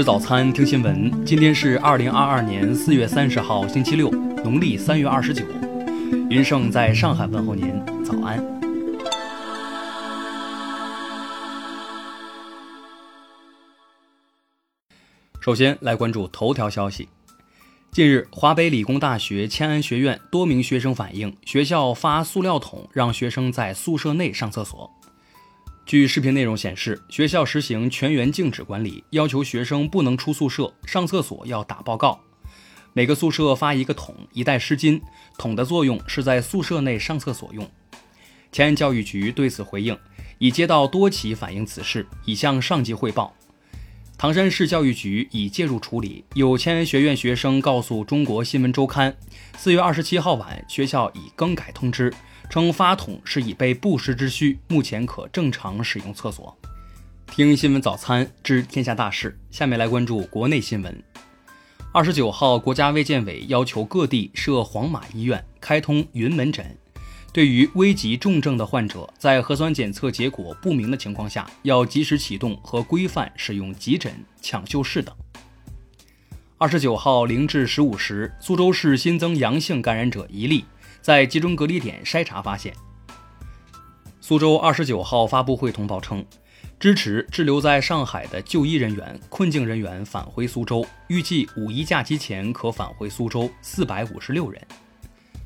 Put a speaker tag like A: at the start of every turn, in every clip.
A: 吃早餐，听新闻。今天是二零二二年四月三十号，星期六，农历三月二十九。云盛在上海问候您，早安。首先来关注头条消息。近日，华北理工大学迁安学院多名学生反映，学校发塑料桶让学生在宿舍内上厕所。据视频内容显示，学校实行全员静止管理，要求学生不能出宿舍，上厕所要打报告。每个宿舍发一个桶，一袋湿巾，桶的作用是在宿舍内上厕所用。迁安教育局对此回应，已接到多起反映此事，已向上级汇报。唐山市教育局已介入处理。有迁安学院学生告诉中国新闻周刊，四月二十七号晚，学校已更改通知，称发桶是以备不时之需，目前可正常使用厕所。听新闻早餐知天下大事，下面来关注国内新闻。二十九号，国家卫健委要求各地设黄码医院，开通云门诊。对于危急重症的患者，在核酸检测结果不明的情况下，要及时启动和规范使用急诊、抢救室等。二十九号零至十五时，苏州市新增阳性感染者一例，在集中隔离点筛查发现。苏州二十九号发布会通报称，支持滞留在上海的就医人员、困境人员返回苏州，预计五一假期前可返回苏州四百五十六人。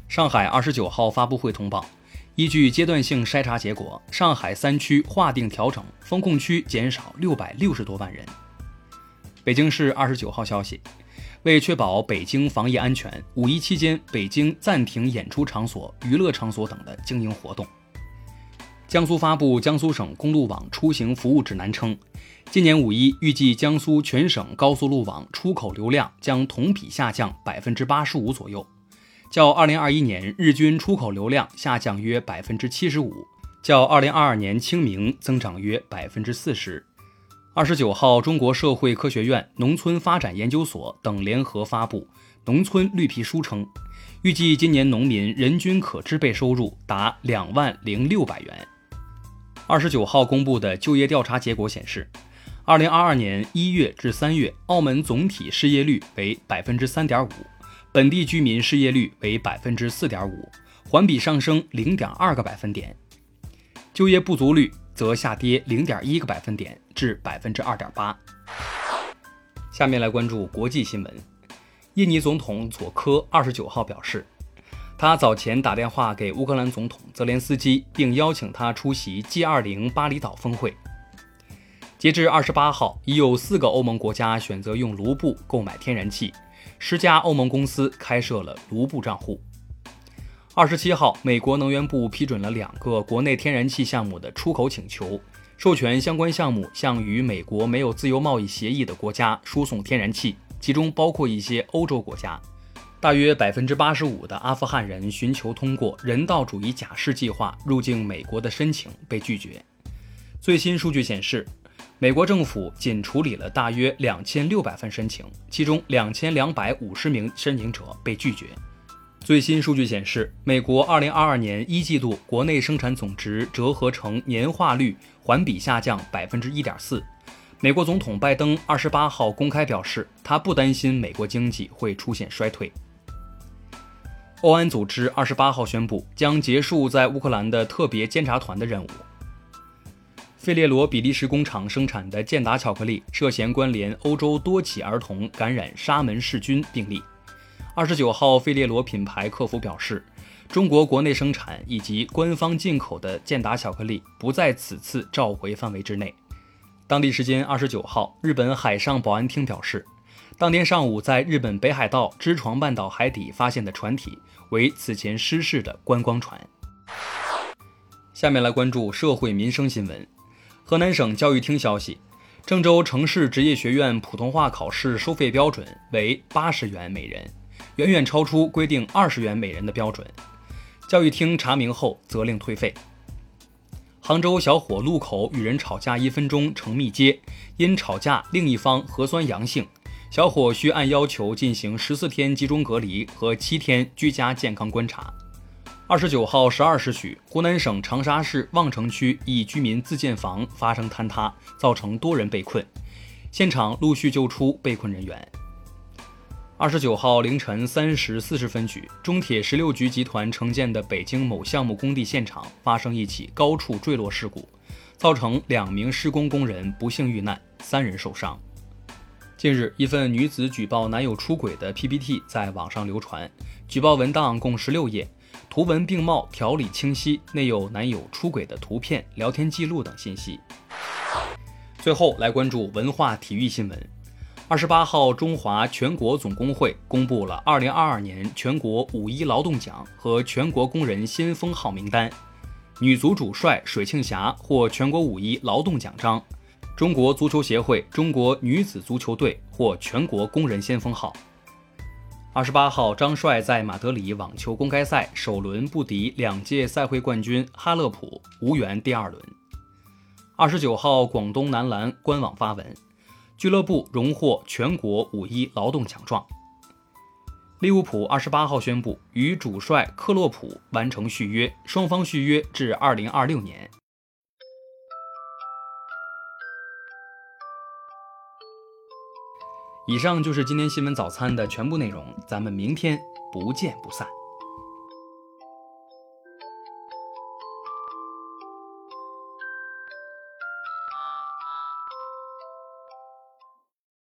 A: 上海二十九号发布会通报，依据阶段性筛查结果，上海三区划定调整，封控区减少六百六十多万人。北京市二十九号消息，为确保北京防疫安全，五一期间北京暂停演出场所、娱乐场所等的经营活动。江苏发布江苏省公路网出行服务指南称，今年五一预计江苏全省高速路网出口流量将同比下降百分之八十五左右。较二零二一年日均出口流量下降约百分之七十五，较二零二二年清明增长约百分之四十。二十九号，中国社会科学院农村发展研究所等联合发布《农村绿皮书》，称预计今年农民人均可支配收入达两万零六百元。二十九号公布的就业调查结果显示，二零二二年一月至三月，澳门总体失业率为百分之三点五。本地居民失业率为百分之四点五，环比上升零点二个百分点，就业不足率则下跌零点一个百分点至百分之二点八。下面来关注国际新闻。印尼总统佐科二十九号表示，他早前打电话给乌克兰总统泽连斯基，并邀请他出席 G 二零巴厘岛峰会。截至二十八号，已有四个欧盟国家选择用卢布购买天然气。十家欧盟公司开设了卢布账户。二十七号，美国能源部批准了两个国内天然气项目的出口请求，授权相关项目向与美国没有自由贸易协议的国家输送天然气，其中包括一些欧洲国家。大约百分之八十五的阿富汗人寻求通过人道主义假释计划入境美国的申请被拒绝。最新数据显示。美国政府仅处理了大约两千六百份申请，其中两千两百五十名申请者被拒绝。最新数据显示，美国二零二二年一季度国内生产总值折合成年化率环比下降百分之一点四。美国总统拜登二十八号公开表示，他不担心美国经济会出现衰退。欧安组织二十八号宣布，将结束在乌克兰的特别监察团的任务。费列罗比利时工厂生产的健达巧克力涉嫌关联欧洲多起儿童感染沙门氏菌病例。二十九号，费列罗品牌客服表示，中国国内生产以及官方进口的健达巧克力不在此次召回范围之内。当地时间二十九号，日本海上保安厅表示，当天上午在日本北海道知床半岛海底发现的船体为此前失事的观光船。下面来关注社会民生新闻。河南省教育厅消息，郑州城市职业学院普通话考试收费标准为八十元每人，远远超出规定二十元每人的标准。教育厅查明后责令退费。杭州小伙路口与人吵架一分钟成密接，因吵架另一方核酸阳性，小伙需按要求进行十四天集中隔离和七天居家健康观察。二十九号十二时许，湖南省长沙市望城区一居民自建房发生坍塌，造成多人被困。现场陆续救出被困人员。二十九号凌晨三时四十分许，中铁十六局集团承建的北京某项目工地现场发生一起高处坠落事故，造成两名施工工人不幸遇难，三人受伤。近日，一份女子举报男友出轨的 PPT 在网上流传，举报文档共十六页，图文并茂，条理清晰，内有男友出轨的图片、聊天记录等信息。最后来关注文化体育新闻。二十八号，中华全国总工会公布了二零二二年全国五一劳动奖和全国工人先锋号名单。女足主帅水庆霞获全国五一劳动奖章，中国足球协会中国女子足球队获全国工人先锋号。二十八号，张帅在马德里网球公开赛首轮不敌两届赛会冠军哈勒普，无缘第二轮。二十九号，广东男篮官网发文。俱乐部荣获全国五一劳动奖状。利物浦二十八号宣布与主帅克洛普完成续约，双方续约至二零二六年。以上就是今天新闻早餐的全部内容，咱们明天不见不散。